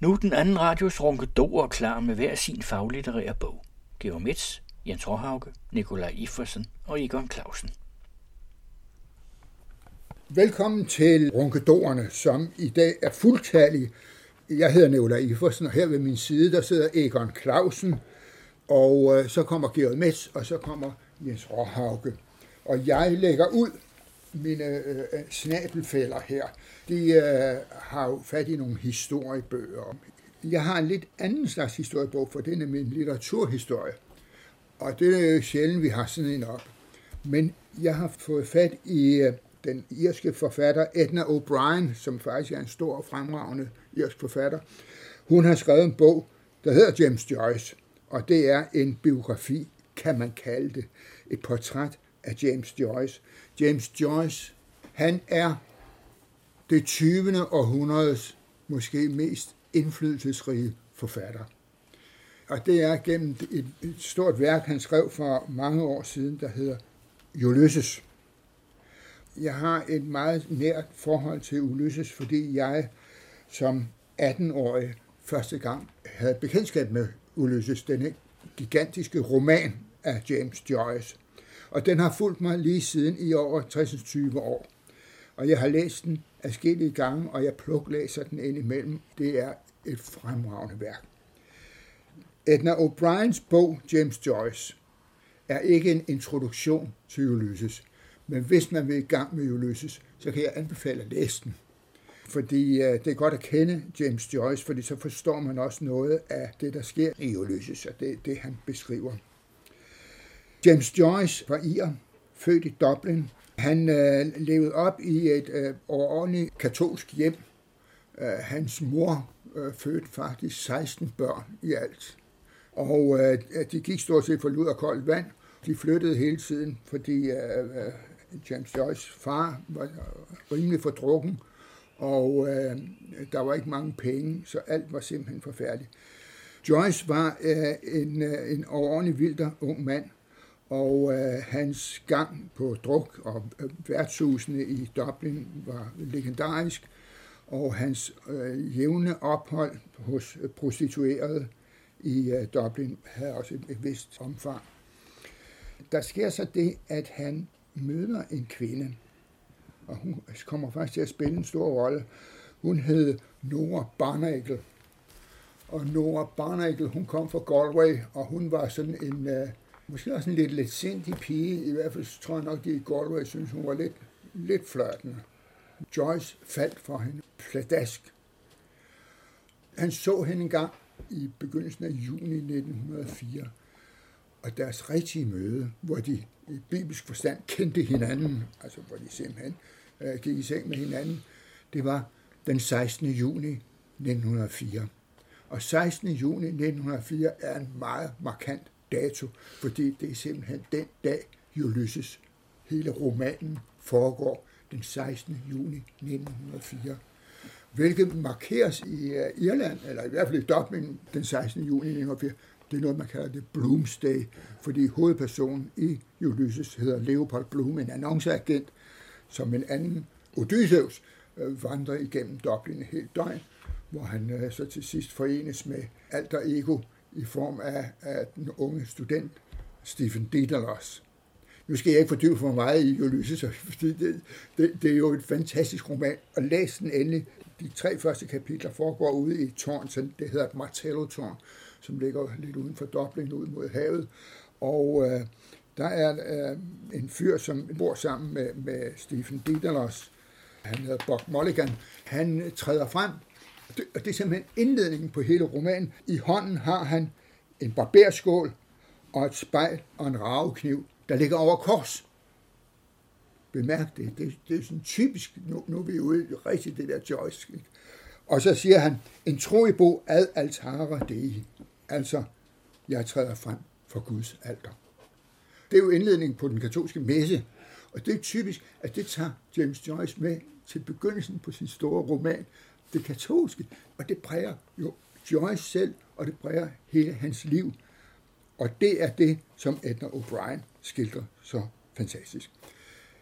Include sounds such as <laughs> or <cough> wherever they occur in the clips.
Nu er den anden radios ronkedor klar med hver sin faglitterære bog. Georg Metz, Jens Råhauke, Nikolaj Iffersen og Egon Clausen. Velkommen til Runkedorerne, som i dag er fuldtallige. Jeg hedder Nikolaj Iffersen, og her ved min side, der sidder Egon Clausen, og øh, så kommer Georg Metz, og så kommer Jens Råhauke. Og jeg lægger ud mine øh, øh, snabelfælder her. De øh, har jo fat i nogle historiebøger. Jeg har en lidt anden slags historiebog, for det er min litteraturhistorie. Og det er jo sjældent, vi har sådan en op. Men jeg har fået fat i øh, den irske forfatter Edna O'Brien, som faktisk er en stor og fremragende irsk forfatter. Hun har skrevet en bog, der hedder James Joyce, og det er en biografi, kan man kalde det. Et portræt af James Joyce. James Joyce, han er det 20. århundredes måske mest indflydelsesrige forfatter. Og det er gennem et, et stort værk, han skrev for mange år siden, der hedder Ulysses. Jeg har et meget nært forhold til Ulysses, fordi jeg som 18-årig første gang havde bekendtskab med Ulysses, denne gigantiske roman af James Joyce. Og den har fulgt mig lige siden i over 60-20 år. Og jeg har læst den afskillige gange, og jeg pluklæser den ind imellem. Det er et fremragende værk. Edna O'Briens bog, James Joyce, er ikke en introduktion til Ulysses. Men hvis man vil i gang med Ulysses, så kan jeg anbefale at læse den. Fordi øh, det er godt at kende James Joyce, fordi så forstår man også noget af det, der sker i Ulysses, og det er det, han beskriver. James Joyce var ir, født i Dublin. Han øh, levede op i et øh, overordentligt katolsk hjem. Øh, hans mor øh, fødte faktisk 16 børn i alt. Og øh, de gik stort set for lud og koldt vand. De flyttede hele tiden, fordi øh, øh James Joyce far var øh, rimelig fordrukken, og øh, der var ikke mange penge, så alt var simpelthen forfærdeligt. Joyce var øh, en, øh, en overordentlig vildt ung mand, og øh, hans gang på druk og øh, værtshusene i Dublin var legendarisk, og hans øh, jævne ophold hos prostituerede i øh, Dublin havde også et, et vist omfang. Der sker så det, at han møder en kvinde, og hun kommer faktisk til at spille en stor rolle. Hun hed Nora Barnacle, og Nora Barnacle, hun kom fra Galway, og hun var sådan en... Øh, måske også en lidt lidt sindig pige. I hvert fald tror jeg nok, de i Galway synes, hun var lidt, lidt flørtende. Joyce faldt for hende pladask. Han så hende en gang i begyndelsen af juni 1904, og deres rigtige møde, hvor de i bibelsk forstand kendte hinanden, altså hvor de simpelthen øh, gik i seng med hinanden, det var den 16. juni 1904. Og 16. juni 1904 er en meget markant dato, fordi det er simpelthen den dag, Ulysses, hele romanen, foregår den 16. juni 1904 hvilket markeres i øh, Irland, eller i hvert fald i Dublin den 16. juni 1904. Det er noget, man kalder det Bloomsday, fordi hovedpersonen i Ulysses hedder Leopold Bloom, en annonceagent, som en anden Odysseus øh, vandrer igennem Dublin et helt døgn, hvor han øh, så til sidst forenes med alter ego i form af, af den unge student Stephen Dedalus. Nu skal jeg ikke fordybe for meget i Ulysses, <laughs> fordi det, det, det er jo et fantastisk roman, og læs den endelig. De tre første kapitler foregår ude i et tårn, som det hedder et Martello-tårn, som ligger lidt uden for Dublin ud mod havet. Og øh, der er øh, en fyr, som bor sammen med, med Stephen Dedalus. Han hedder Buck Mulligan. Han træder frem og det er simpelthen indledningen på hele romanen. I hånden har han en barberskål og et spejl og en ravekniv, der ligger over kors. Bemærk det. Det, det er sådan typisk, nu, nu er vi ude i rigtig det der Joyce. Ikke? Og så siger han, en troibo ad altare dei. Altså, jeg træder frem for Guds alter. Det er jo indledningen på den katolske messe, og det er typisk, at det tager James Joyce med til begyndelsen på sin store roman, det katolske, og det præger jo Joyce selv, og det præger hele hans liv. Og det er det, som Edna O'Brien skildrer så fantastisk.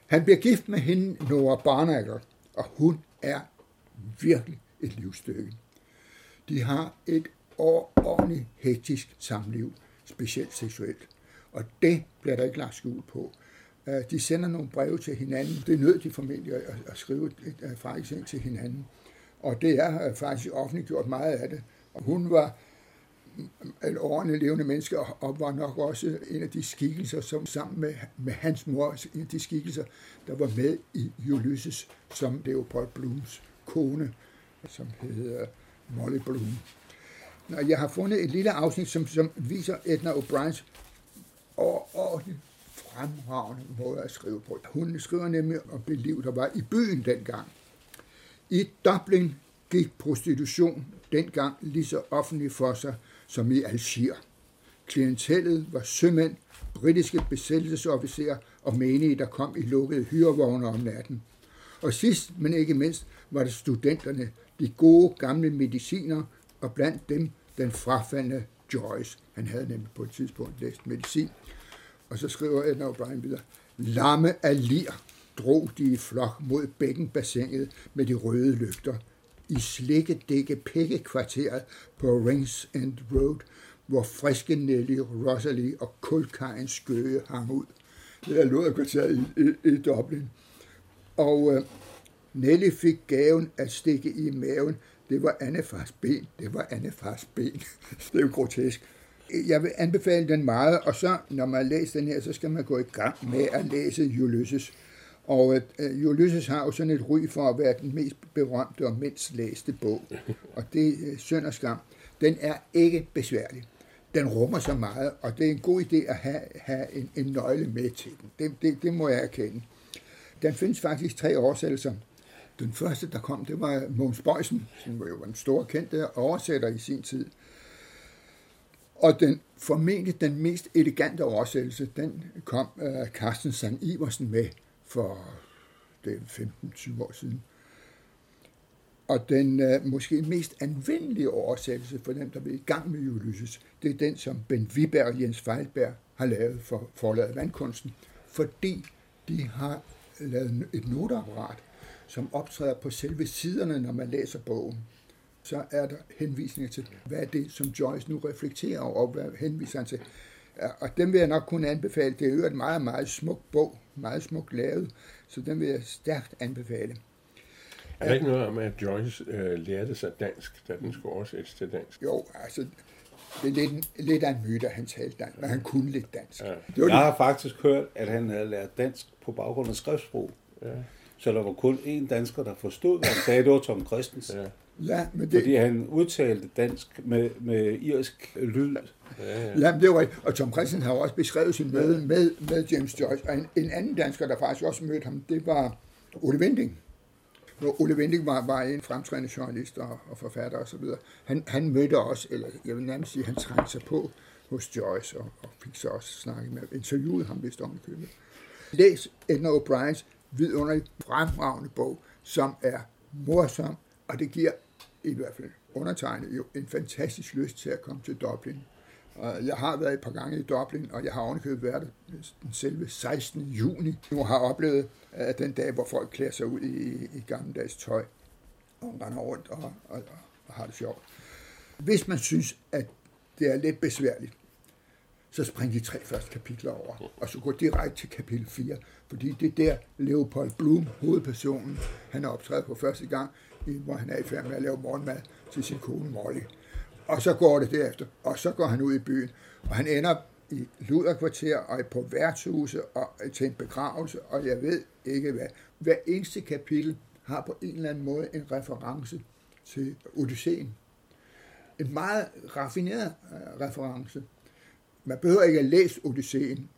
Han bliver gift med hende, Nora Barnacker, og hun er virkelig et livsstykke. De har et ordentligt hektisk samliv, specielt seksuelt. Og det bliver der ikke lagt skjul på. Øh, de sender nogle breve til hinanden. Det er nødt de formentlig at, skrive et faktisk ind til hinanden. Og det er øh, faktisk offentliggjort meget af det. Og hun var et ordentligt levende menneske, og var nok også en af de skikkelser, som sammen med, med hans mor, en af de skikkelser, der var med i Ulysses, som Leopold Blooms kone, som hedder Molly Bloom. Nå, jeg har fundet et lille afsnit, som, som viser Edna O'Briens overordentligt fremragende måde at skrive på. Hun skriver nemlig om det liv, der var i byen dengang. I Dublin gik prostitution dengang lige så offentligt for sig som i Algier. Klientellet var sømænd, britiske besættelsesofficerer og menige, der kom i lukkede hyrevogne om natten. Og sidst, men ikke mindst, var det studenterne, de gode gamle mediciner, og blandt dem den frafaldende Joyce. Han havde nemlig på et tidspunkt læst medicin. Og så skriver Edna O'Brien videre, Lamme af lir drog de i flok mod bækkenbassinet med de røde lygter i slikkedække pikkekvarteret på Rings End Road, hvor friske Nelly, Rosalie og kulkajens skøge hang ud. Det er kvarteret i, i, i Dublin. Og øh, Nelly fik gaven at stikke i maven. Det var Annefars ben. Det var Annefars ben. <laughs> det er jo grotesk. Jeg vil anbefale den meget, og så, når man læser den her, så skal man gå i gang med at læse Ulysses. Og uh, Ulysses har jo sådan et ry for at være den mest berømte og mindst læste bog. <laughs> Og det er uh, synd og skam. Den er ikke besværlig. Den rummer så meget, og det er en god idé at have, have en, en nøgle med til den. Det, det, det må jeg erkende. Den findes faktisk tre oversættelser. Den første, der kom, det var Måns Bøjsen, som var jo en stor kendte oversætter i sin tid. Og den formentlig den mest elegante oversættelse, den kom uh, Carsten Sand Iversen med for det 15-20 år siden. Og den uh, måske mest anvendelige oversættelse for dem, der vil i gang med Ulysses, det er den, som Ben Viberg og Jens Feilberg har lavet for forlaget vandkunsten, fordi de har lavet et noteapparat, som optræder på selve siderne, når man læser bogen. Så er der henvisninger til, hvad er det, som Joyce nu reflekterer over, og hvad henviser han til. Og dem vil jeg nok kunne anbefale. Det er jo et meget, meget smuk bog, meget smukt lavet, så den vil jeg stærkt anbefale. Er der ikke noget om, at Joyce øh, lærte sig dansk, da den skulle oversættes til dansk? Jo, altså, det er lidt, lidt af en myte, at han talte dansk, men han kunne lidt dansk. Ja. Det var jeg har faktisk hørt, at han havde lært dansk på baggrund af skriftsprog. Ja. Så der var kun én dansker, der forstod, hvad han sagde. Det var Tom Christensen. Ja. Ja, men det... Fordi han udtalte dansk med, med irsk lyd. Ja, ja. ja det var rigtigt. Og Tom Christensen har også beskrevet sin møde med, med James Joyce. Og en, en anden dansker, der faktisk også mødte ham, det var Ole Vinding. Hvor Ole Vinding var, var en fremtrædende journalist og, og forfatter osv. Han, han mødte også, eller jeg vil nærmest sige, han trængte sig på hos Joyce og, og fik så også snakket med, interviewet ham vist om købet. Læs Edna O'Briens vidunderligt fremragende bog, som er morsom, og det giver i hvert fald undertegnet jo en fantastisk lyst til at komme til Dublin. Jeg har været et par gange i Dublin, og jeg har ovenikøbet været den selve 16. juni. Nu har oplevet at den dag, hvor folk klæder sig ud i, i gammeldags tøj og render rundt og, og, og har det sjovt. Hvis man synes, at det er lidt besværligt, så spring de tre første kapitler over, og så gå direkte til kapitel 4, fordi det er der Leopold Bloom, hovedpersonen, han er optrædet på første gang, hvor han er i færd med at lave morgenmad til sin kone Molly. Og så går det derefter, og så går han ud i byen, og han ender i luderkvarter og på værtshuse og til en begravelse, og jeg ved ikke hvad. Hver eneste kapitel har på en eller anden måde en reference til Odysseen. En meget raffineret øh, reference. Man behøver ikke at læse Odysseen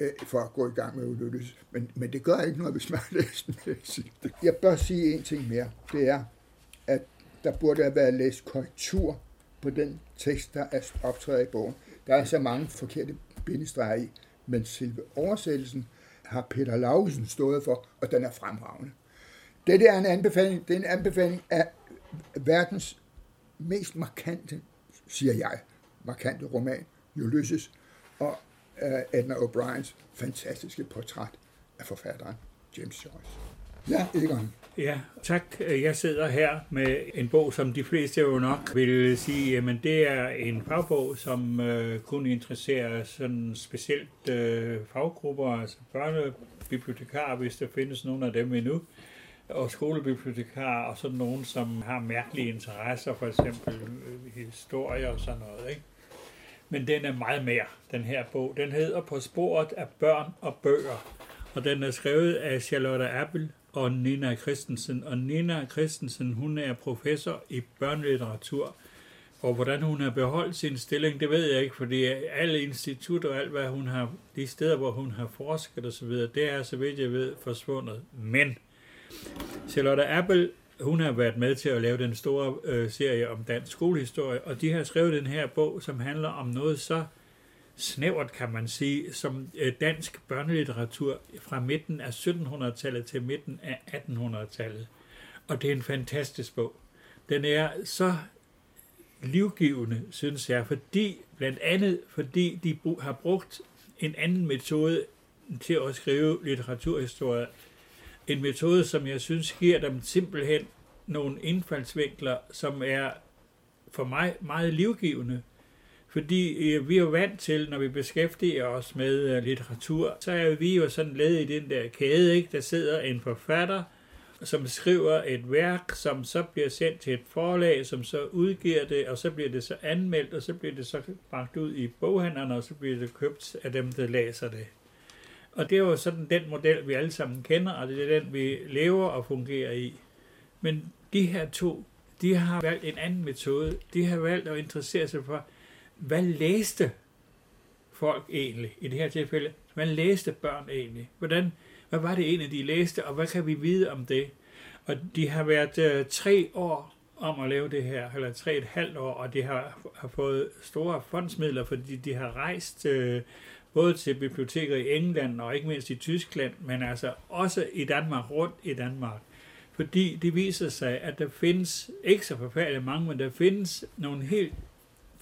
uh, for at gå i gang med udnyttelse. men, men det gør ikke noget, hvis man har læst den. Jeg bør sige en ting mere. Det er, at der burde have været læst korrektur på den tekst, der er optrædet i bogen. Der er så mange forkerte bindestreger i, men selve oversættelsen har Peter Lausen stået for, og den er fremragende. Det er en anbefaling, det er en anbefaling af verdens mest markante, siger jeg, markante roman, Ulysses, og uh, Edna O'Briens fantastiske portræt af forfatteren James Joyce. Ja, Egon. Ja, tak. Jeg sidder her med en bog, som de fleste jo nok vil sige, jamen det er en fagbog, som øh, kun interesserer sådan specielt øh, faggrupper, altså børnebibliotekarer, hvis der findes nogen af dem endnu, og skolebibliotekarer og sådan nogen, som har mærkelige interesser, for eksempel øh, historie og sådan noget. Ikke? Men den er meget mere, den her bog. Den hedder På sporet af børn og bøger, og den er skrevet af Charlotte Appel og Nina Christensen. Og Nina Christensen, hun er professor i børnelitteratur, og hvordan hun har beholdt sin stilling, det ved jeg ikke, fordi alle institutter og alt, hvad hun har, de steder, hvor hun har forsket osv., det er, så vidt jeg ved, forsvundet. Men Charlotte Appel, hun har været med til at lave den store øh, serie om dansk skolehistorie, og de har skrevet den her bog, som handler om noget så snævert, kan man sige, som øh, dansk børnelitteratur fra midten af 1700-tallet til midten af 1800-tallet. Og det er en fantastisk bog. Den er så livgivende, synes jeg, fordi blandt andet fordi de har brugt en anden metode til at skrive litteraturhistorie. En metode, som jeg synes giver dem simpelthen nogle indfaldsvinkler, som er for mig meget livgivende. Fordi øh, vi er jo vant til, når vi beskæftiger os med øh, litteratur, så er vi jo sådan led i den der kæde, ikke? Der sidder en forfatter, som skriver et værk, som så bliver sendt til et forlag, som så udgiver det, og så bliver det så anmeldt, og så bliver det så bragt ud i boghandlerne, og så bliver det købt af dem, der læser det. Og det er jo sådan den model, vi alle sammen kender, og det er den, vi lever og fungerer i. Men de her to, de har valgt en anden metode. De har valgt at interessere sig for, hvad læste folk egentlig i det her tilfælde? Hvad læste børn egentlig? Hvordan, hvad var det egentlig, de læste, og hvad kan vi vide om det? Og de har været øh, tre år om at lave det her, eller tre et halvt år, og de har, har fået store fondsmidler, fordi de har rejst øh, både til biblioteker i England og ikke mindst i Tyskland, men altså også i Danmark, rundt i Danmark. Fordi det viser sig, at der findes, ikke så forfærdeligt mange, men der findes nogle helt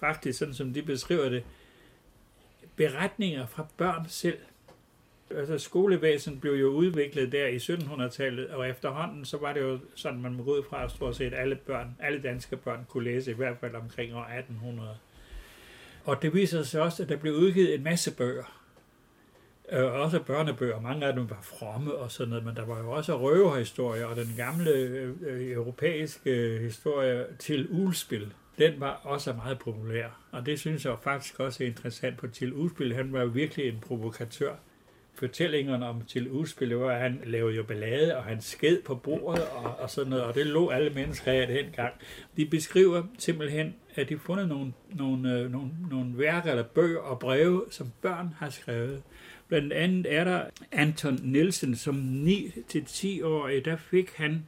faktisk, sådan som de beskriver det, beretninger fra børn selv. Altså skolevæsenet blev jo udviklet der i 1700-tallet, og efterhånden så var det jo sådan, man må gå ud fra, at stort set alle børn, alle danske børn kunne læse, i hvert fald omkring år 1800. Og det viser sig også, at der blev udgivet en masse bøger. Øh, også børnebøger. Mange af dem var fromme og sådan noget, men der var jo også røverhistorier, og den gamle øh, øh europæiske historie til ulspil den var også meget populær. Og det synes jeg faktisk også er interessant på Til ulspil. Han var virkelig en provokatør. Fortællingerne om Til Udspil var, at han lavede jo ballade, og han sked på bordet og, og sådan noget, og det lå alle mennesker af dengang. De beskriver simpelthen, at de fundet nogle, nogle, øh, nogle, nogle værker eller bøger og breve, som børn har skrevet. Blandt andet er der Anton Nielsen, som 9-10 år, der fik han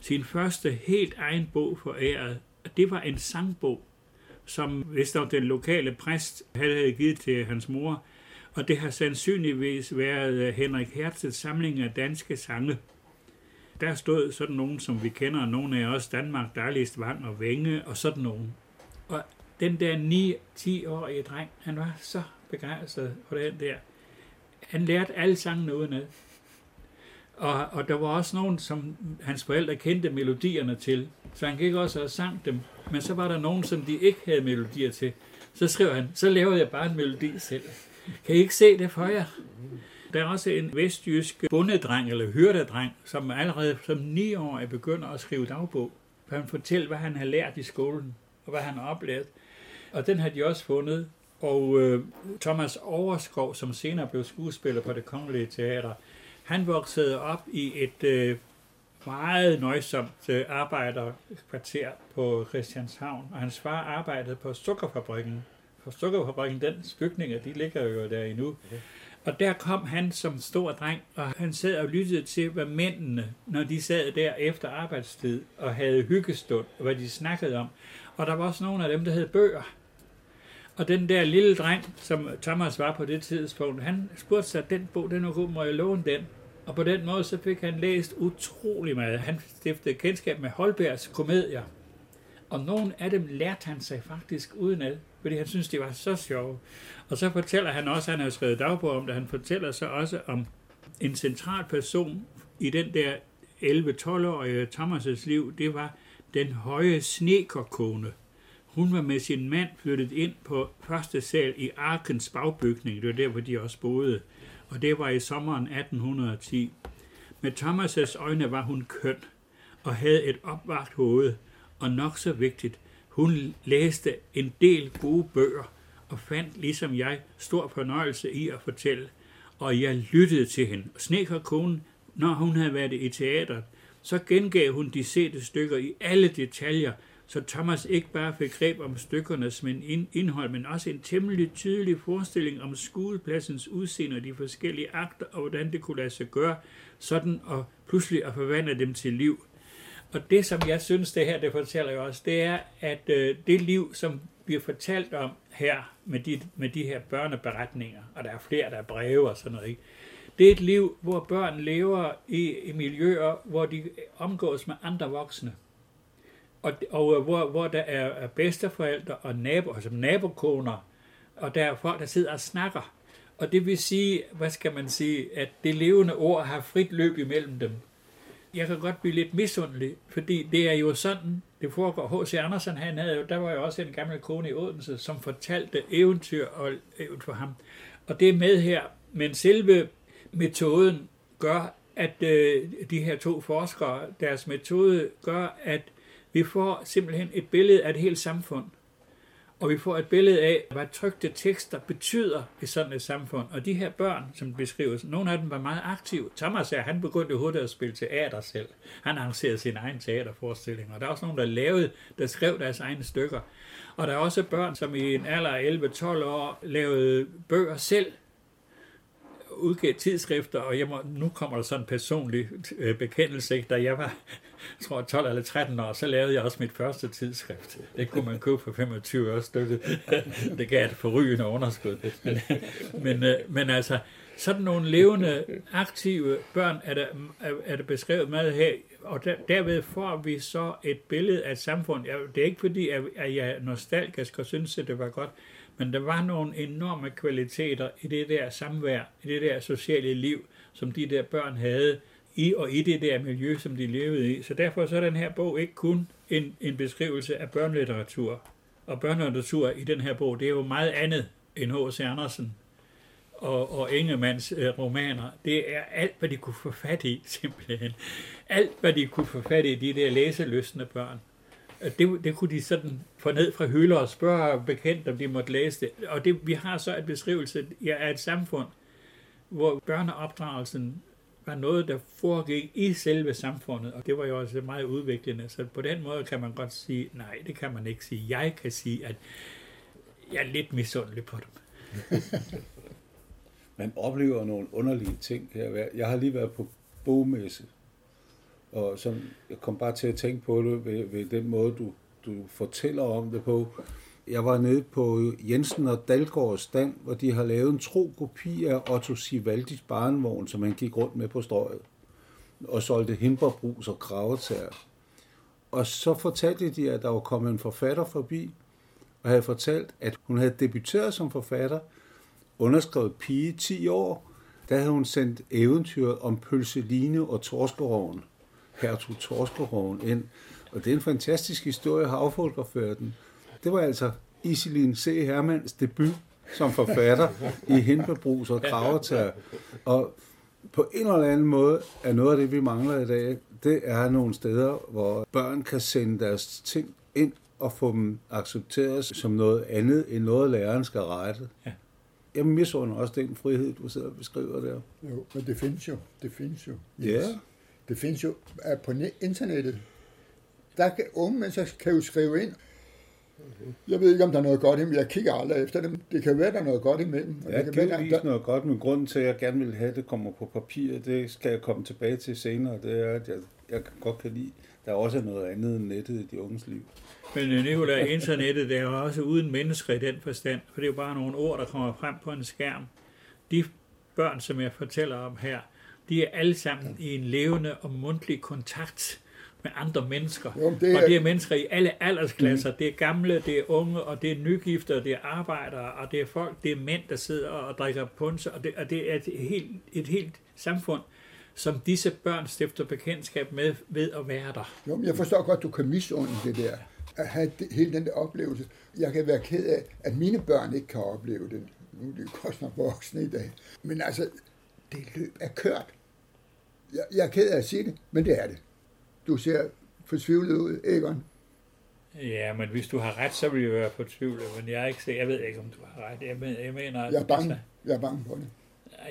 sin første helt egen bog foræret det var en sangbog, som hvis der den lokale præst havde givet til hans mor, og det har sandsynligvis været øh, Henrik Hertzels samling af danske sange. Der stod sådan nogen, som vi kender, nogle af os, Danmark, Dejligst Vang og Vænge og sådan nogen. Og den der 9-10-årige dreng, han var så begejstret for den der. Han lærte alle sangene udenad. Og, og der var også nogen, som hans forældre kendte melodierne til, så han gik også og sang dem. Men så var der nogen, som de ikke havde melodier til. Så skrev han, så lavede jeg bare en melodi selv. Kan I ikke se det for jer? Der er også en vestjysk bondedreng eller hyrdedreng, som allerede som 9 år begynder at skrive dagbog. For han fortæller, hvad han har lært i skolen, og hvad han har oplevet. Og den har de også fundet. Og øh, Thomas Overskov, som senere blev skuespiller på det kongelige teater, han voksede op i et øh, meget nøjsomt øh, arbejderkvarter på Christianshavn, og hans far arbejdede på sukkerfabrikken. For sukkerfabrikken, den bygninger, de ligger jo der endnu. Okay. Og der kom han som stor dreng, og han sad og lyttede til, hvad mændene, når de sad der efter arbejdstid og havde hyggestund, og hvad de snakkede om. Og der var også nogle af dem, der havde bøger. Og den der lille dreng, som Thomas var på det tidspunkt, han spurgte sig, den bog, den er god, må jeg låne den? Og på den måde så fik han læst utrolig meget. Han stiftede kendskab med Holbergs komedier. Og nogle af dem lærte han sig faktisk udenad, fordi han synes, de var så sjove. Og så fortæller han også, han har skrevet dagbog om det, han fortæller så også om en central person i den der 11-12-årige Thomas' liv, det var den høje snekerkone. Hun var med sin mand flyttet ind på første sal i Arkens bagbygning. Det var der, hvor de også boede. Og det var i sommeren 1810. Med Thomas' øjne var hun køn og havde et opvagt hoved. Og nok så vigtigt, hun læste en del gode bøger og fandt, ligesom jeg, stor fornøjelse i at fortælle. Og jeg lyttede til hende. Snekerkonen, når hun havde været i teatret, så gengav hun de sete stykker i alle detaljer, så Thomas ikke bare fik greb om stykkernes men indhold, men også en temmelig tydelig forestilling om skuepladsens udseende og de forskellige akter, og hvordan det kunne lade sig gøre, sådan og pludselig at forvandle dem til liv. Og det, som jeg synes, det her det fortæller jo også, det er, at øh, det liv, som bliver fortalt om her med de, med de her børneberetninger, og der er flere, der er breve og sådan noget, ikke? det er et liv, hvor børn lever i, i miljøer, hvor de omgås med andre voksne. Og, og øh, hvor, hvor der er bedsteforældre og naboer, altså nabokoner, og der er folk, der sidder og snakker. Og det vil sige, hvad skal man sige, at det levende ord har frit løb imellem dem. Jeg kan godt blive lidt misundelig, fordi det er jo sådan, det foregår. H.C. Andersen, han havde jo, der var jo også en gammel kone i Odense, som fortalte eventyr og, øh, for ham. Og det er med her, men selve metoden gør, at øh, de her to forskere, deres metode gør, at vi får simpelthen et billede af et helt samfund. Og vi får et billede af, hvad trygte tekster betyder i sådan et samfund. Og de her børn, som beskrives, nogle af dem var meget aktive. Thomas er, han begyndte hurtigt at spille teater selv. Han arrangerede sin egen teaterforestilling. Og der er også nogen, der lavede, der skrev deres egne stykker. Og der er også børn, som i en alder af 11-12 år lavede bøger selv udgav tidsskrifter, og jeg må, nu kommer der sådan en personlig øh, bekendelse, ikke? da jeg var jeg tror 12 eller 13 år, så lavede jeg også mit første tidsskrift. Det kunne man købe for 25 år stykket. Det gav et forrygende underskud. Men, men, øh, men altså, sådan nogle levende, aktive børn er der, er der beskrevet med her, og der, derved får vi så et billede af et samfund. Det er ikke fordi, at jeg er nostalgisk og synes, at det var godt, men der var nogle enorme kvaliteter i det der samvær, i det der sociale liv, som de der børn havde, i og i det der miljø, som de levede i. Så derfor så er den her bog ikke kun en, en beskrivelse af børnelitteratur. Og børnelitteratur i den her bog, det er jo meget andet end H.C. Andersen og, og Ingemanns øh, romaner. Det er alt, hvad de kunne få fat i, <laughs> simpelthen. Alt, hvad de kunne få fat i, de der læseløsende børn øh, det, det kunne de sådan få ned fra hylder og spørge bekendt, om de måtte læse det. Og det, vi har så en beskrivelse ja, af et samfund, hvor børneopdragelsen var noget, der foregik i selve samfundet, og det var jo også meget udviklende. Så på den måde kan man godt sige, nej, det kan man ikke sige. Jeg kan sige, at jeg er lidt misundelig på dem. <laughs> man oplever nogle underlige ting her. Jeg har lige været på bogmesse og som, jeg kom bare til at tænke på det ved, ved den måde, du, du fortæller om det på. Jeg var nede på Jensen og Dalgaards stand, hvor de har lavet en tro kopi af Otto Sivaldis barnvogn, som han gik rundt med på strøget, og solgte himperbrus og kravetager. Og så fortalte de, at der var kommet en forfatter forbi, og havde fortalt, at hun havde debuteret som forfatter, underskrevet pige 10 år, der havde hun sendt eventyret om pølseline og torskeroven Hertug Torskeroven ind. Og det er en fantastisk historie, har affotograferet den. Det var altså Iselin C. Hermans debut som forfatter i Hindbebrus og Kravetær. Og på en eller anden måde er noget af det, vi mangler i dag, det er nogle steder, hvor børn kan sende deres ting ind og få dem accepteret som noget andet, end noget læreren skal rette. Ja. Jeg misunder også den frihed, du sidder og beskriver der. Jo, men det findes jo. Det findes jo. Yes. Ja. Det findes jo på internettet. Der kan unge mennesker kan jo skrive ind. Jeg ved ikke, om der er noget godt imellem. Jeg kigger aldrig efter dem. Det kan være, der er noget godt imellem. Og ja, det kan være, der... noget godt, men grunden til, at jeg gerne vil have, at det kommer på papir, det skal jeg komme tilbage til senere. Det er, at jeg, jeg godt kan lide, der er også noget andet end nettet i de unges liv. Men Nicolai, internettet det er jo også uden mennesker i den forstand, for det er jo bare nogle ord, der kommer frem på en skærm. De børn, som jeg fortæller om her, de er alle sammen i en levende og mundtlig kontakt med andre mennesker. Jo, det er... Og det er mennesker i alle aldersklasser. Mm. Det er gamle, det er unge, og det er nygifter, det er arbejdere, og det er folk, det er mænd, der sidder og drikker punse, og det, og det er et helt, et helt samfund, som disse børn stifter bekendtskab med ved at være der. Jo, jeg forstår godt, du kan misunde det der, at have det, hele den der oplevelse. Jeg kan være ked af, at mine børn ikke kan opleve det. Nu er de jo godt nok voksne i dag. Men altså, det løb er kørt. Jeg, jeg er ked af at sige det, men det er det. Du ser fortvivlet ud, Egon. Ja, men hvis du har ret, så vil jeg være fortvivlet, men jeg, er ikke, jeg ved ikke, om du har ret. Jeg, men, jeg mener... Jeg er bange. Altså, jeg er bange på det.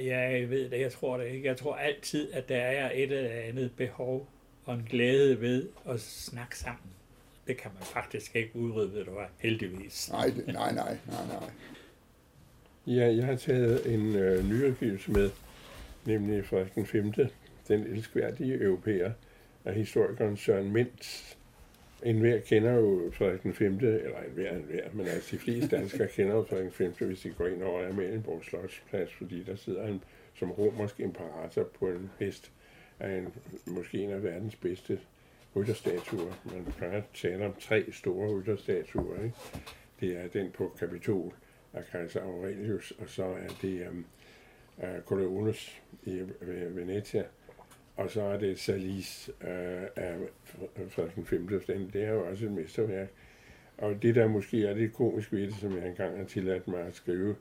Ja, jeg ved det. Jeg tror det ikke. Jeg tror altid, at der er et eller andet behov og en glæde ved at snakke sammen. Det kan man faktisk ikke udrydde, ved du hvad, heldigvis. Nej, det, nej, nej, nej, nej. Ja, jeg har taget en øh, nyudgivelse med, nemlig fra den 5. Den elskværdige europæer af historikeren Søren Mintz. En hver kender jo Frederik den 5., eller en hver, en hver, men altså de fleste danskere kender jo Frederik den 5., hvis de går ind over Amalienborg Slottsplads, fordi der sidder han som romersk imperator på en hest af en, måske en af verdens bedste rytterstatuer. Man kan tale om tre store rytterstatuer. Ikke? Det er den på Kapitol af kejser Aurelius, og så er det øhm, um, uh, Corleones i Venezia, og så er det Salis øh, af Frederik den 5. Det er jo også et mesterværk. Og det, der måske er lidt komisk ved det, som jeg engang har tilladt mig at skrive,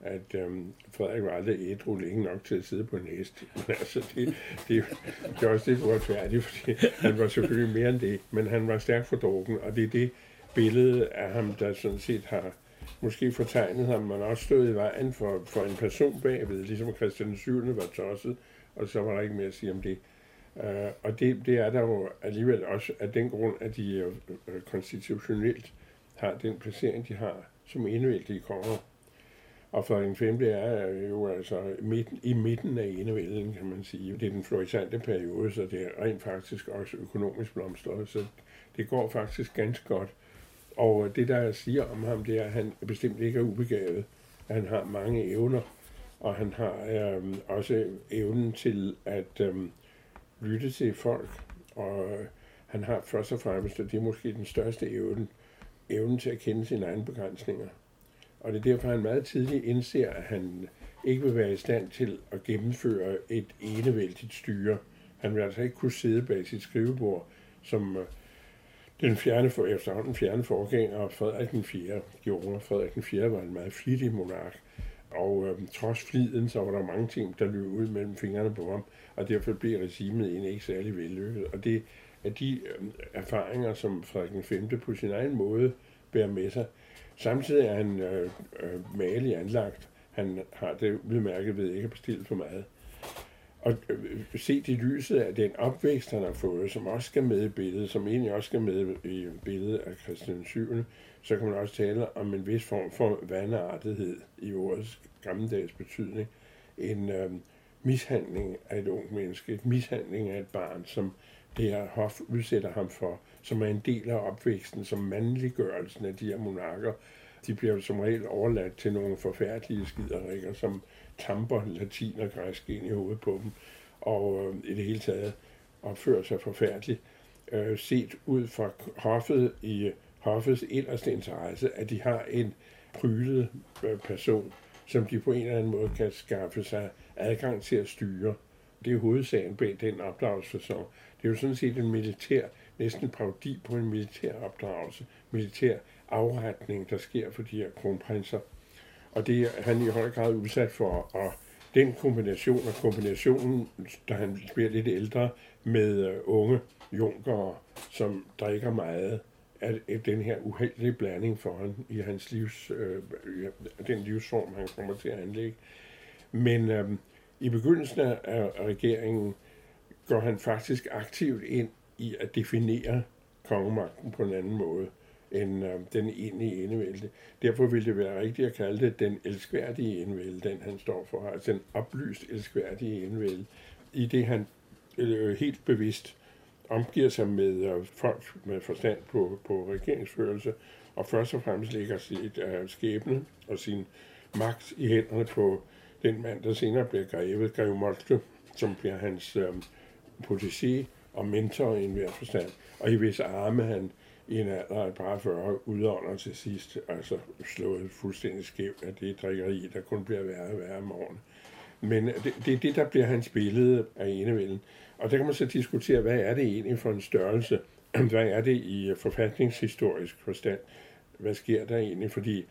at øhm, Frederik var aldrig ædru længe nok til at sidde på en hest. <laughs> Men altså, det, det, det er også lidt uretfærdigt, fordi han var selvfølgelig mere end det, men han var stærkt fordrukken, og det er det billede af ham, der sådan set har måske fortegnet ham, men også stået i vejen for, for en person bagved, ligesom Christian 7. var tosset, og så var der ikke mere at sige om det. Uh, og det, det er der jo alligevel også af den grund, at de uh, konstitutionelt har den placering, de har som enevældige konger. Og for den femte er jo altså midten, i midten af enevælden, kan man sige. Det er den florissante periode, så det er rent faktisk også økonomisk blomstret, så det går faktisk ganske godt. Og det, der siger om ham, det er, at han bestemt ikke er ubegavet. Han har mange evner, og han har øh, også evnen til at øh, lytte til folk. Og øh, han har først og fremmest, og det er måske den største evne, evnen til at kende sine egne begrænsninger. Og det er derfor, han meget tidligt indser, at han ikke vil være i stand til at gennemføre et enevældigt styre. Han vil altså ikke kunne sidde bag sit skrivebord, som øh, den fjerne for, efterhånden fjerne forgænger Frederik den 4. gjorde. Frederik den 4. var en meget flittig monark, og øh, trods fliden, så var der mange ting, der løb ud mellem fingrene på ham, og derfor blev regimet egentlig ikke særlig vellykket. Og det er de øh, erfaringer, som Frederik den 5. på sin egen måde bærer med sig. Samtidig er han øh, øh, malig anlagt. Han har det udmærket ved ikke at bestille for meget. Og øh, set i lyset af den opvækst, han har fået, som også skal med i billedet, som egentlig også skal med i billedet af Christian 7., så kan man også tale om en vis form for vandartighed i ordets gammeldags betydning. En øh, mishandling af et ung menneske, et mishandling af et barn, som det her hof udsætter ham for, som er en del af opvæksten, som mandliggørelsen af de her monarker. De bliver som regel overladt til nogle forfærdelige skiderikker, som tamper latin og græsk ind i hovedet på dem, og øh, i det hele taget opfører sig forfærdeligt. Øh, set ud fra hoffet i hoffets inderste interesse, at de har en prylet øh, person, som de på en eller anden måde kan skaffe sig adgang til at styre. Det er hovedsagen bag den opdragelsesfasong. Det er jo sådan set en militær, næsten parodi på en militær opdragelse, militær afretning, der sker for de her kronprinser. Og det er han i høj grad udsat for, og den kombination og kombinationen, da han bliver lidt ældre, med øh, unge junker, som drikker meget, er den her uheldige blanding for ham i hans livs, øh, den livsform, han kommer til at anlægge. Men øh, i begyndelsen af regeringen går han faktisk aktivt ind i at definere kongemagten på en anden måde end øh, den egentlige enevælde. Derfor ville det være rigtigt at kalde det den elskværdige enevælde, den han står for, altså den oplyst elskværdige enevælde, i det han øh, helt bevidst omgiver sig med øh, folk med forstand på, på regeringsførelse, og først og fremmest lægger sit øh, skæbne og sin magt i hænderne på den mand, der senere bliver greve, Grev Moltke, som bliver hans øh, protégé og mentor i enhver forstand, og i hvis arme han i en alder af bare 40 udånder til sidst, altså slået fuldstændig skævt af det drikkeri, der kun bliver værre og værre om morgenen. Men det, det er det, der bliver hans billede af enevælden. Og der kan man så diskutere, hvad er det egentlig for en størrelse? <clears throat> Hvad er det i øh, forfatningshistorisk forstand? Hvad sker der egentlig? Fordi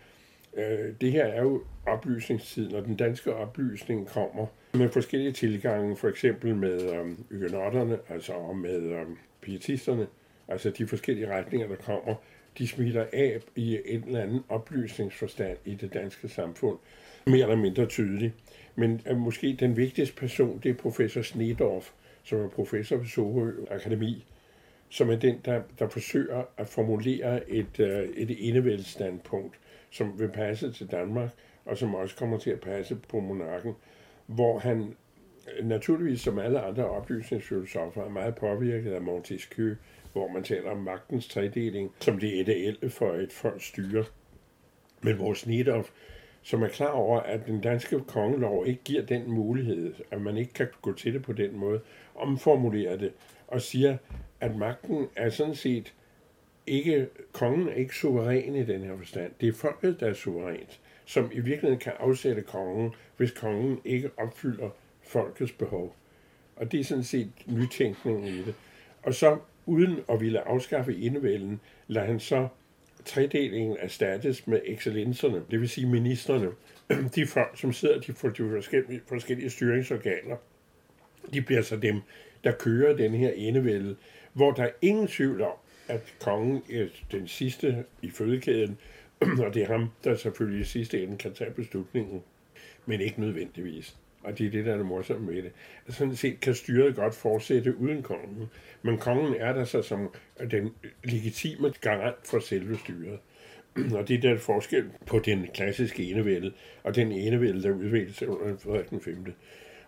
øh, det her er jo oplysningstiden, og den danske oplysning kommer med forskellige tilgange, for eksempel med øh, økonotterne, altså og med øh, pietisterne, altså de forskellige retninger, der kommer, de smitter af i en eller anden oplysningsforstand i det danske samfund, mere eller mindre tydeligt. Men øh, måske den vigtigste person, det er professor Snedorf, som er professor ved Soho Akademi, som er den, der, der forsøger at formulere et, øh, et enevældsstandpunkt, som vil passe til Danmark, og som også kommer til at passe på monarken, hvor han øh, naturligvis som alle andre oplysningsfilosofer er meget påvirket af Montesquieu, hvor man taler om magtens tredeling som det ideelle for et folks styre. Men vores Nidhoff, som er klar over, at den danske kongelov ikke giver den mulighed, at man ikke kan gå til det på den måde, omformulerer det og siger, at magten er sådan set ikke, kongen er ikke suveræn i den her forstand. Det er folket, der er suverænt, som i virkeligheden kan afsætte kongen, hvis kongen ikke opfylder folkets behov. Og det er sådan set nytænkningen i det. Og så uden at ville afskaffe indevælden, lader han så tredelingen erstattes med excellenserne, det vil sige ministerne, de folk, som sidder de for de forskellige, forskellige styringsorganer. De bliver så dem, der kører den her enevælde, hvor der er ingen tvivl om, at kongen er den sidste i fødekæden, <clears throat> og det er ham, der selvfølgelig i sidste ende kan tage beslutningen, men ikke nødvendigvis. Og det er det, der er det morsomme ved det. Sådan set kan styret godt fortsætte uden kongen, men kongen er der så som den legitime garant for selve styret. <clears throat> Og det er der forskel på den klassiske enevælde, og den enevælde, der udviklede sig under Frederik den 5.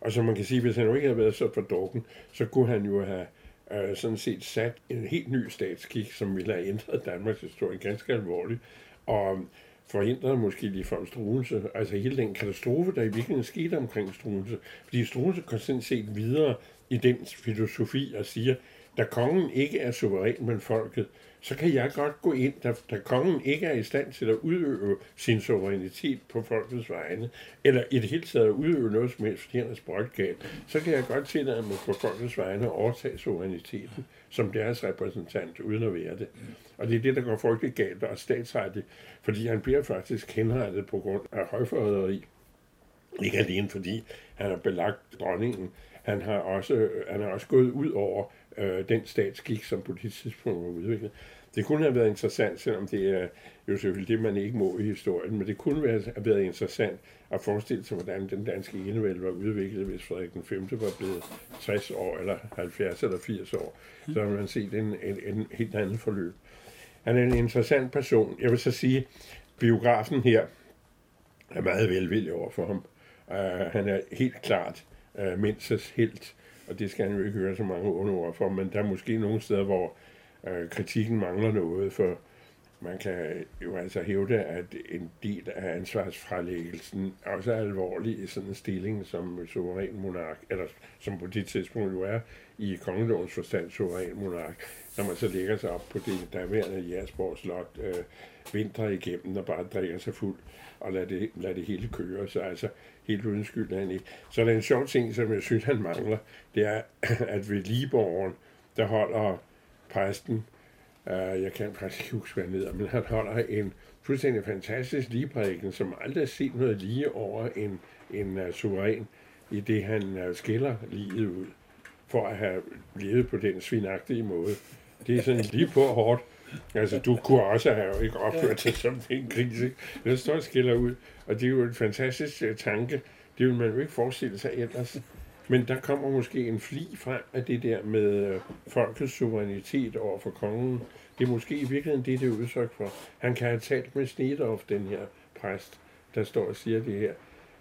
Og så man kan sige, hvis han jo ikke havde været så fordorken, så kunne han jo have øh, sådan set sat en helt ny statskik, som ville have ændret Danmarks historie ganske alvorligt. Og forhindrede måske lige fra Struense, altså hele den katastrofe, der i virkeligheden skete omkring Struense. Fordi Struense går sådan set videre i den filosofi og siger, da kongen ikke er suveræn, men folket, så kan jeg godt gå ind, da, da kongen ikke er i stand til at udøve sin suverænitet på folkets vegne, eller i det hele taget at udøve noget som helst, fordi han er sprøjtgalt, så kan jeg godt tillade mig på folkets vegne overtager overtage suveræniteten som deres repræsentant, uden at være det. Og det er det, der går frygtelig galt og statsrettigt, fordi han bliver faktisk henrettet på grund af højforræderi. Ikke alene fordi han har belagt dronningen, han har også, øh, han har også gået ud over øh, den statskik, som på det tidspunkt var udviklet. Det kunne have været interessant, selvom det er jo selvfølgelig det, man ikke må i historien, men det kunne have været interessant at forestille sig, hvordan den danske enevælde var udviklet, hvis Frederik den 5. var blevet 60 år, eller 70 eller 80 år. Så har man set en, en, en helt anden forløb. Han er en interessant person. Jeg vil så sige, biografen her er meget velvillig over for ham. Uh, han er helt klart øh, Menses helt, og det skal han jo ikke høre så mange ord for, men der er måske nogle steder, hvor øh, kritikken mangler noget, for man kan jo altså hævde, at en del af ansvarsfralæggelsen også er alvorlig i sådan en stilling som suveræn monark, eller som på det tidspunkt jo er i kongelovens forstand suveræn monark, når man så lægger sig op på det daværende Jægersborg Slot øh, vinter igennem og bare drikker sig fuld og lader det, lader det hele køre. Så altså helt uden skyld er han ikke. Så der er en sjov ting, som jeg synes, han mangler, det er, <clears throat> at ved Liborgen, der holder præsten øh, jeg kan faktisk ikke huske, hvad han hedder, men han holder en fuldstændig fantastisk ligeprædiken, som aldrig har set noget lige over en, en uh, suveræn, i det han uh, skiller livet ud, for at have levet på den svinagtige måde. Det er sådan lige på hårdt. Altså, du kunne også have ikke opført dig som en krise. Det står skiller ud, og det er jo en fantastisk uh, tanke. Det vil man jo ikke forestille sig ellers. Men der kommer måske en fli frem af det der med øh, folkets suverænitet over for kongen. Det er måske i virkeligheden det, det er udtryk for. Han kan have talt med Snedorf, den her præst, der står og siger det her.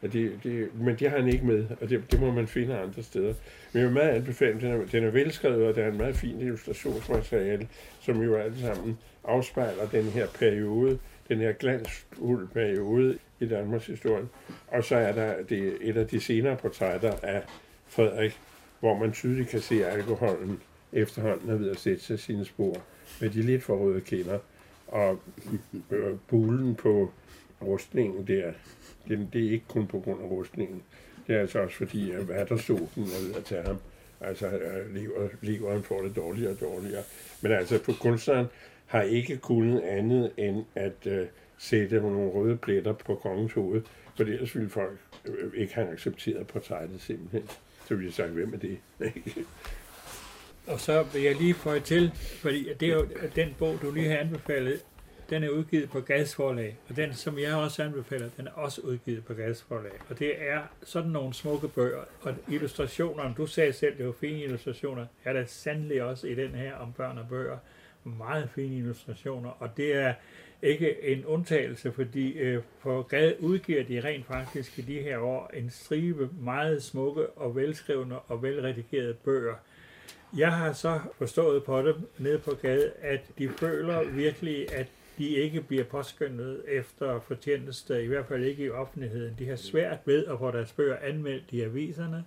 Og det, det, men det har han ikke med, og det, det må man finde andre steder. Men jeg vil meget anbefale, den er, den er velskrevet, og det er en meget fin illustrationsmateriale, som jo alle sammen afspejler den her periode, den her glansfulde periode i Danmarks historie. Og så er der det, et af de senere portrætter af Frederik, hvor man tydeligt kan se alkoholen efterhånden er ved at sætte sig sine spor med de lidt for røde kinder. Og øh, bulen på rustningen der, det, det er ikke kun på grund af rustningen. Det er altså også fordi, at hvad der stod den er ved at tage ham. Altså, øh, lever, leveren får det dårligere og dårligere. Men altså, på kunstneren har ikke kunnet andet end at uh, sætte nogle røde pletter på kongens hoved, for ellers ville folk øh, ikke have accepteret portrættet simpelthen. Så ville jeg sagt, hvem er det? <laughs> og så vil jeg lige få til, fordi det er jo den bog, du lige har anbefalet, den er udgivet på gasforlag, og den, som jeg også anbefaler, den er også udgivet på gasforlag. Og det er sådan nogle smukke bøger, og illustrationerne, du sagde selv, det var fine illustrationer, er der sandelig også i den her om børn og bøger, meget fine illustrationer, og det er ikke en undtagelse, fordi øh, for Gad udgiver de rent faktisk i de her år en stribe meget smukke og velskrevne og velredigerede bøger. Jeg har så forstået på dem nede på Gade, at de føler virkelig, at de ikke bliver påskyndet efter fortjeneste, i hvert fald ikke i offentligheden. De har svært ved at få deres bøger anmeldt i aviserne,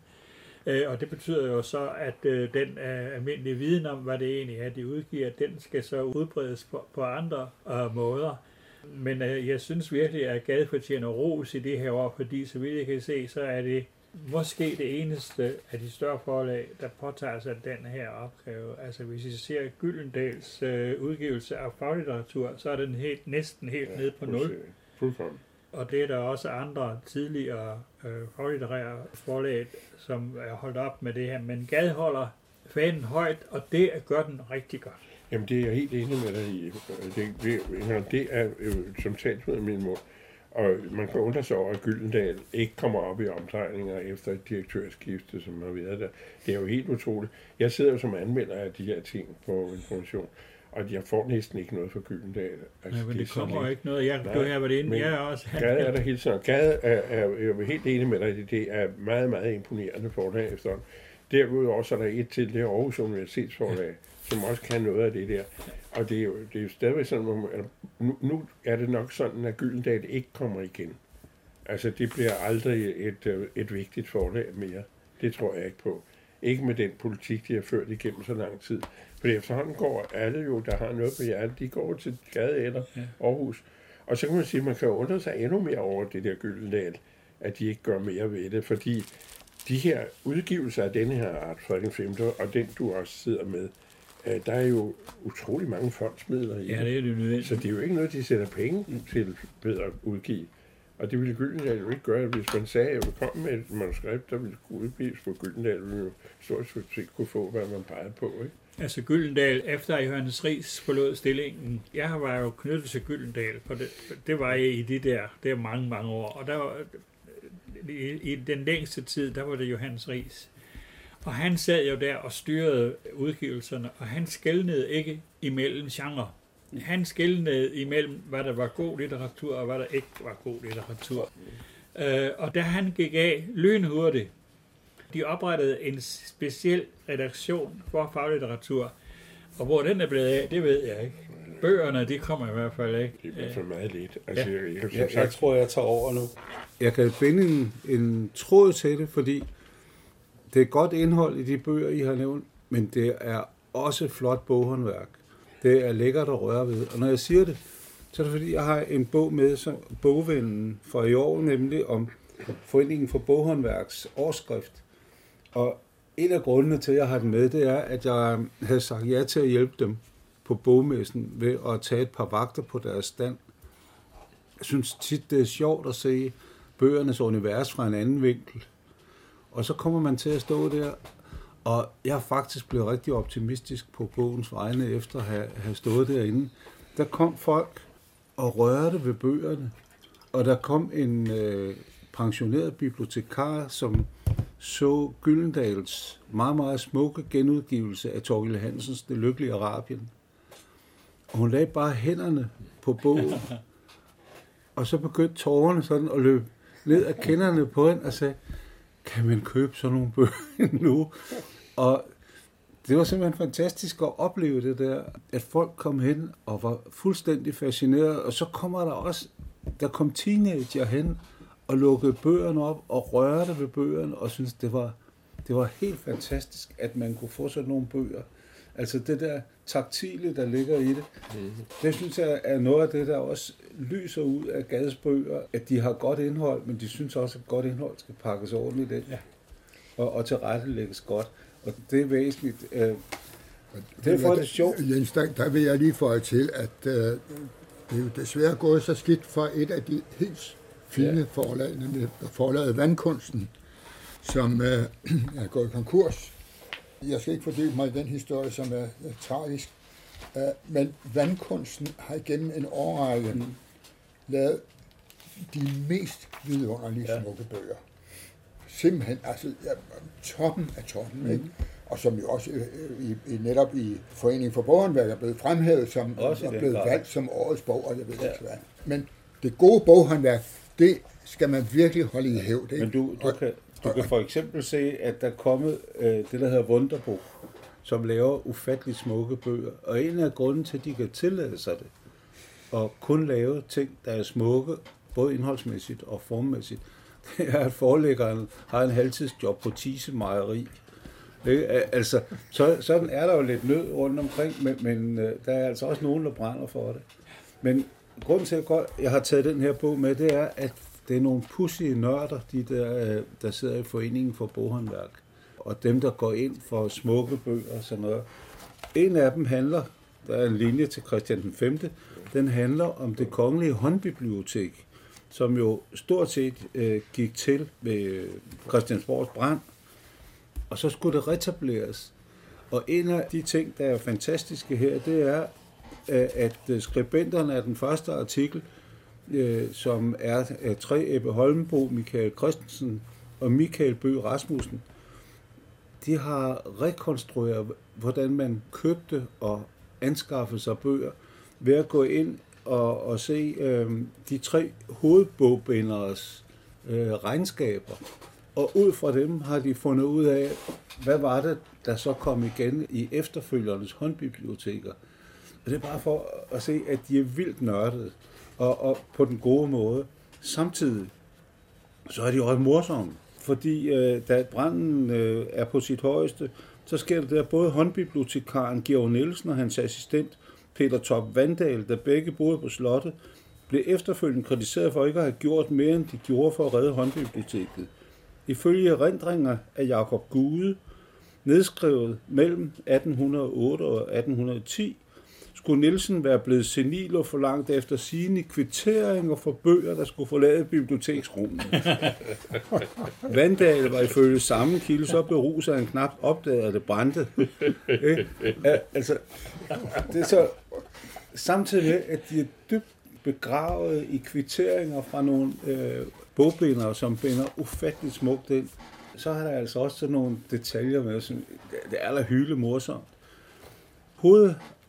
øh, og det betyder jo så, at øh, den øh, almindelige viden om, hvad det egentlig er, de udgiver, den skal så udbredes på, andre måder. Men jeg synes virkelig, at Gade fortjener ros i det her år, fordi så vidt jeg kan se, så er det måske det eneste af de større forlag, der påtager sig den her opgave. Altså hvis I ser Gyldendals øh, udgivelse af faglitteratur, så er den helt, næsten helt ja, nede på nul. Og det er der også andre tidligere øh, faglitterære forlag, som er holdt op med det her. Men Gad holder fanen højt, og det gør den rigtig godt. Jamen det er jeg helt enig med dig i. Det, det, det er øh, som talt med min mor og man kan undre sig over, at Gyldendal ikke kommer op i omdrejninger efter et direktørskifte, som har været der. Det er jo helt utroligt. Jeg sidder jo som anmelder af de her ting på information, og jeg får næsten ikke noget fra Gyldendal. Altså, Nej, men det, det kommer lidt... ikke noget. Jeg, Nej, du har været inde, jeg er også... Gade er der helt sådan. Gade er, er, er, er helt enig med dig, det er meget, meget imponerende forlag efter. Derudover så er der et til, det er Aarhus Universitetsforlag, som også kan noget af det der. Og det er jo, det er jo stadigvæk sådan, at nu, nu er det nok sådan, at Gyldendal ikke kommer igen. Altså, det bliver aldrig et, øh, et vigtigt forlag mere. Det tror jeg ikke på. Ikke med den politik, de har ført igennem så lang tid. For efterhånden går alle jo, der har noget på hjertet, de går til Gade eller ja. Aarhus. Og så kan man sige, at man kan undre sig endnu mere over det der Gyldendal, at de ikke gør mere ved det, fordi de her udgivelser af denne her art, Frederik 5. og den du også sidder med, der er jo utrolig mange fondsmidler i Ja, det er det nødvendigt. Så det er jo ikke noget, de sætter penge til ved at udgive. Og det ville Gyldendal jo ikke gøre, hvis man sagde, at jeg ville komme med et manuskript, der ville kunne udgives på Gyldendal, ville jo stort set kunne få, hvad man pegede på. Ikke? Altså Gyldendal, efter Johannes Ries forlod stillingen, jeg var jo knyttet til Gyldendal, for det, det var jeg i de der, det er mange, mange år, og der var, i, i den længste tid, der var det Johannes Ries. Og han sad jo der og styrede udgivelserne, og han skældnede ikke imellem genre. Han skældnede imellem, hvad der var god litteratur, og hvad der ikke var god litteratur. Øh, og da han gik af lynhurtigt, de oprettede en speciel redaktion for faglitteratur, og hvor den er blevet af, det ved jeg ikke. Bøgerne, de kommer i hvert fald ikke. Det er for meget lidt. Altså, ja. jeg, jeg, jeg, jeg tror, jeg tager over nu. Jeg kan finde en, en tråd til det, fordi det er godt indhold i de bøger, I har nævnt, men det er også flot boghåndværk. Det er lækkert at røre ved. Og når jeg siger det, så er det fordi, jeg har en bog med, som bogvennen for i år, nemlig om Foreningen for Boghåndværks årskrift. Og en af grundene til, at jeg har den med, det er, at jeg havde sagt ja til at hjælpe dem på bogmessen ved at tage et par vagter på deres stand. Jeg synes tit, det er sjovt at se bøgernes univers fra en anden vinkel. Og så kommer man til at stå der, og jeg er faktisk blevet rigtig optimistisk på bogens vegne, efter at have, have stået derinde. Der kom folk og rørte ved bøgerne, og der kom en øh, pensioneret bibliotekar, som så Gyldendals meget, meget smukke genudgivelse af Torgild Hansens Det Lykkelige Arabien. Og hun lagde bare hænderne på bogen, <laughs> og så begyndte tårerne sådan at løbe ned af kenderne på hende og sagde, kan man købe sådan nogle bøger <laughs> nu? Og det var simpelthen fantastisk at opleve det der, at folk kom hen og var fuldstændig fascineret, og så kommer der også, der kom teenager hen og lukkede bøgerne op og rørte ved bøgerne og synes det var, det var helt fantastisk, at man kunne få sådan nogle bøger. Altså det der taktile, der ligger i det. Mm. Det synes jeg er noget af det, der også lyser ud af Gades bøger, at de har godt indhold, men de synes også, at godt indhold skal pakkes ordentligt ind. Ja. Og, og tilrettelægges godt. Og det er væsentligt. Øh, Derfor er det sjovt. Jens, der, der vil jeg lige få til, at øh, det er jo desværre gået så skidt for et af de helt fine ja. forlag, nemlig forlaget Vandkunsten, som øh, <clears throat> er gået konkurs. Jeg skal ikke fordybe mig i den historie, som er, tragisk, øh, men Vandkunsten har igennem en årrække mm. lavet de mest vidunderlige ja. smukke bøger. Simpelthen, altså ja, toppen af toppen, mm. ikke? og som jo også øh, i, i, netop i Foreningen for Bogenværk er blevet fremhævet som også er blevet valgt som årets bog, og jeg ved ja. ikke hvad. Men det gode boghåndværk, det skal man virkelig holde i hævd. Ikke? Men du, du, kan, du kan for eksempel se, at der er kommet øh, det, der hedder Wunderbo, som laver ufattelig smukke bøger. Og en af grunden til, at de kan tillade sig det, og kun lave ting, der er smukke, både indholdsmæssigt og formmæssigt, det <laughs> er, at forlæggeren har en halvtidsjob på Tise Mejeri. Altså, så, sådan er der jo lidt nød rundt omkring, men, men øh, der er altså også nogen, der brænder for det. Men grunden til, at jeg har taget den her bog med, det er, at det er nogle pussige nørder, de der, øh, der sidder i Foreningen for Boghåndværk, og dem, der går ind for smukke bøger og sådan noget. En af dem handler, der er en linje til Christian den 5., den handler om det kongelige håndbibliotek, som jo stort set øh, gik til ved Christiansborgs brand, og så skulle det retableres. Og en af de ting, der er fantastiske her, det er, øh, at øh, skribenterne af den første artikel, øh, som er af tre Ebbe Holmbo, Michael Christensen og Michael Bø Rasmussen, de har rekonstrueret, hvordan man købte og anskaffede sig bøger ved at gå ind og, og se øh, de tre hovedbogbinderes øh, regnskaber. Og ud fra dem har de fundet ud af, hvad var det, der så kom igen i efterfølgernes håndbiblioteker. Og det er bare for at se, at de er vildt nørdede, og, og på den gode måde. Samtidig, så er de også morsomme, fordi øh, da branden øh, er på sit højeste, så sker det der både håndbibliotekaren Georg Nielsen og hans assistent Peter Top Vandal, der begge boede på slottet, blev efterfølgende kritiseret for ikke at have gjort mere, end de gjorde for at redde håndbiblioteket. Ifølge erindringer af Jakob Gude, nedskrevet mellem 1808 og 1810, skulle Nielsen være blevet senil og forlangt efter sine kvitteringer for bøger, der skulle forlade biblioteksrummet. <laughs> Vandal var ifølge samme kilde så beruset, at han knap opdagede, at det brændte. altså, det er så samtidig med, at de er dybt begravet i kvitteringer fra nogle øh, bogbindere, som binder ufatteligt smukt ind, så har der altså også sådan nogle detaljer med, som det er aller hyle morsomt.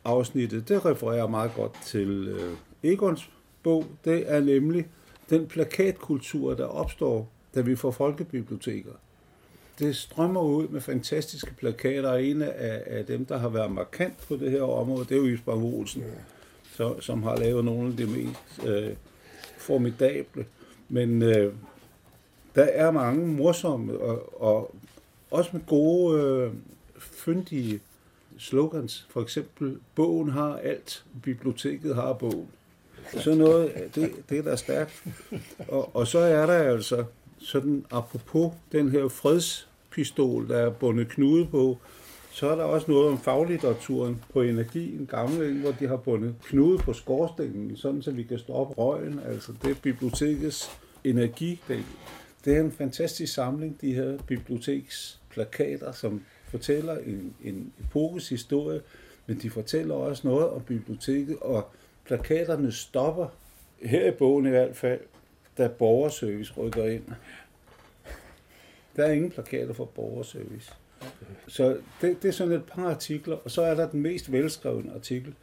Hovedafsnittet, det refererer meget godt til øh, Egons bog. Det er nemlig den plakatkultur, der opstår, da vi får folkebiblioteker. Det strømmer ud med fantastiske plakater, og en af, af dem, der har været markant på det her område, det er jo Isbang Olsen, ja. så, som har lavet nogle af de mest øh, formidable men øh, der er mange morsomme og, og også med gode, øh, fyndige slogans. For eksempel, bogen har alt, biblioteket har bogen. Så noget, det, det er der stærkt. Og, og så er der altså sådan, apropos den her fredspistol, der er bundet knude på, så er der også noget om faglitteraturen på energi, en gammel en, hvor de har bundet knude på skorstenen, sådan så vi kan stoppe røgen. Altså det er bibliotekets energidel. Det er en fantastisk samling, de her biblioteksplakater, som fortæller en, en epokes historie, men de fortæller også noget om biblioteket, og plakaterne stopper, her i bogen i hvert fald, da borgerservice rykker ind. Der er ingen plakater for borgerservice. Så det, det er sådan et par artikler, og så er der den mest velskrevne artikel.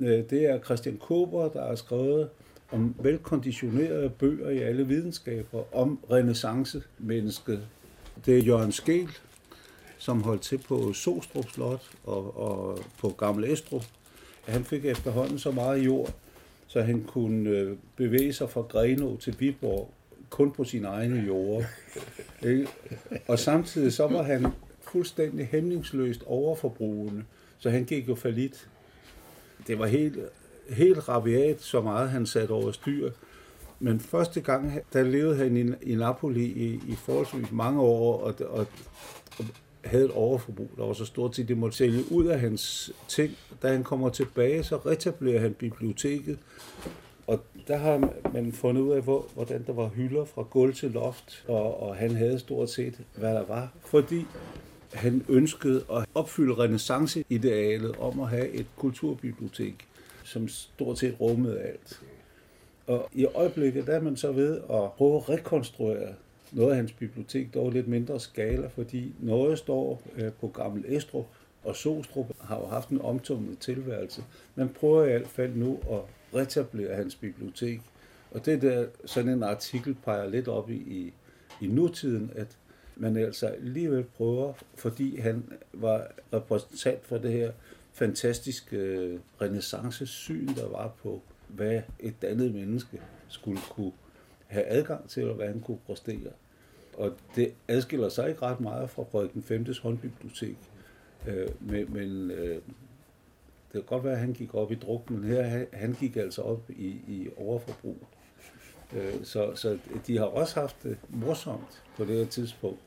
Øh, det er Christian Kober, der har skrevet om velkonditionerede bøger i alle videnskaber om renaissance-mennesket. Det er Jørgen Skel, som holdt til på Sostrup Slot og, og på Gamle Estrup. Han fik efterhånden så meget jord, så han kunne øh, bevæge sig fra Greno til Viborg kun på sine egne jorder. <laughs> Og samtidig så var han fuldstændig hæmningsløst overforbrugende. Så han gik jo falit. Det var helt, helt rabiat, så meget han satte over styr. Men første gang, der levede han i, i Napoli i, i forholdsvis mange år, og, og havde et overforbrug, der var så stort at det måtte sælge ud af hans ting. Da han kommer tilbage, så retablerer han biblioteket, og der har man fundet ud af, hvor, hvordan der var hylder fra gulv til loft, og, og han havde stort set, hvad der var, fordi han ønskede at opfylde renaissanceidealet om at have et kulturbibliotek, som stort set rummede alt. Og i øjeblikket der er man så ved at prøve at rekonstruere noget af hans bibliotek, dog lidt mindre skala, fordi noget står øh, på Gammel Estrup, og Sostrup har jo haft en omtumlet tilværelse. Man prøver i hvert fald nu at retablere hans bibliotek. Og det der, sådan en artikel peger lidt op i, i, i nutiden, at man altså alligevel prøver, fordi han var repræsentant for det her fantastiske øh, renaissance-syn, der var på, hvad et dannet menneske skulle kunne have adgang til, og hvad han kunne præstere. Og det adskiller sig ikke ret meget fra Frederik den 5. håndbibliotek. Øh, men men øh, det kan godt være, at han gik op i druk, men her han gik altså op i, i overforbrug. Øh, så, så de har også haft det morsomt på det her tidspunkt.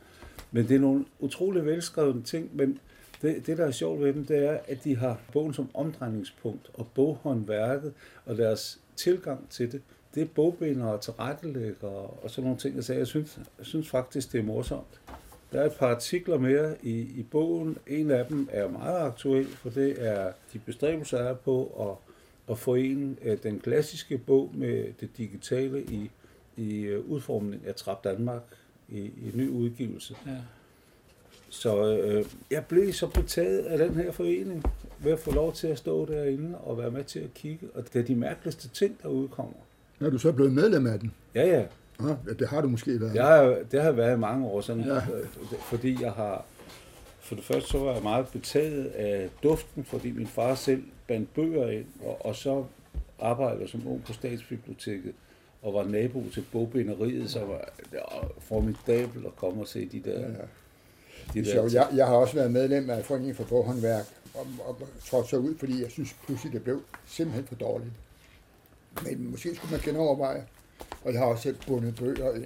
Men det er nogle utrolig velskrevne ting, men det, det, der er sjovt ved dem, det er, at de har bogen som omdrejningspunkt, og boghåndværket og deres tilgang til det, det er bogbindere og tilrettelæggere og sådan nogle ting. Så jeg synes, jeg synes faktisk, det er morsomt. Der er et par artikler mere i, i bogen. En af dem er meget aktuel, for det er de bestræbelser, der er på at, at forene øh, den klassiske bog med det digitale i, i øh, udformningen af Trap Danmark i, i ny udgivelse. Ja. Så øh, jeg blev så betaget af den her forening ved at få lov til at stå derinde og være med til at kigge. Og det er de mærkeligste ting, der udkommer. Er du så blevet medlem af den? Ja, ja. Ja, det har du måske været. Det har, det har været i mange år, sådan, ja. Øh, fordi jeg har... For det første så var jeg meget betaget af duften, fordi min far selv bandt bøger ind, og, og så arbejdede som ung på Statsbiblioteket og var nabo til bogbinderiet, så var det formidabelt at komme og se de der... Ja, ja. De der jeg, jeg har også været medlem af Foreningen for Boghåndværk, og, og trådte så ud, fordi jeg synes pludselig, det blev simpelthen for dårligt. Men måske skulle man genoverveje, og jeg har også selv bundet bøger ind.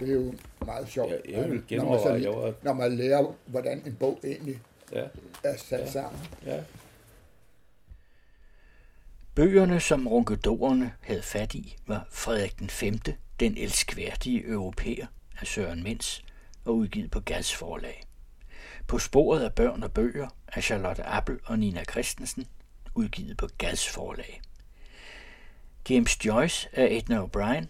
Det er jo meget sjovt, ja, jeg vil når, man så, lige, når man lærer, hvordan en bog egentlig ja. er sat ja. sammen. Ja. Bøgerne, som runkedorerne havde fat i, var Frederik den 5., den elskværdige europæer af Søren Mens og udgivet på Gads forlag. På sporet af børn og bøger af Charlotte Appel og Nina Christensen, udgivet på Gads forlag. James Joyce af Edna O'Brien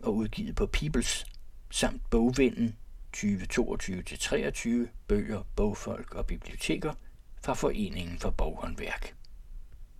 og udgivet på Peoples, samt Bogvinden 2022-23 bøger, bogfolk og biblioteker fra Foreningen for Boghåndværk.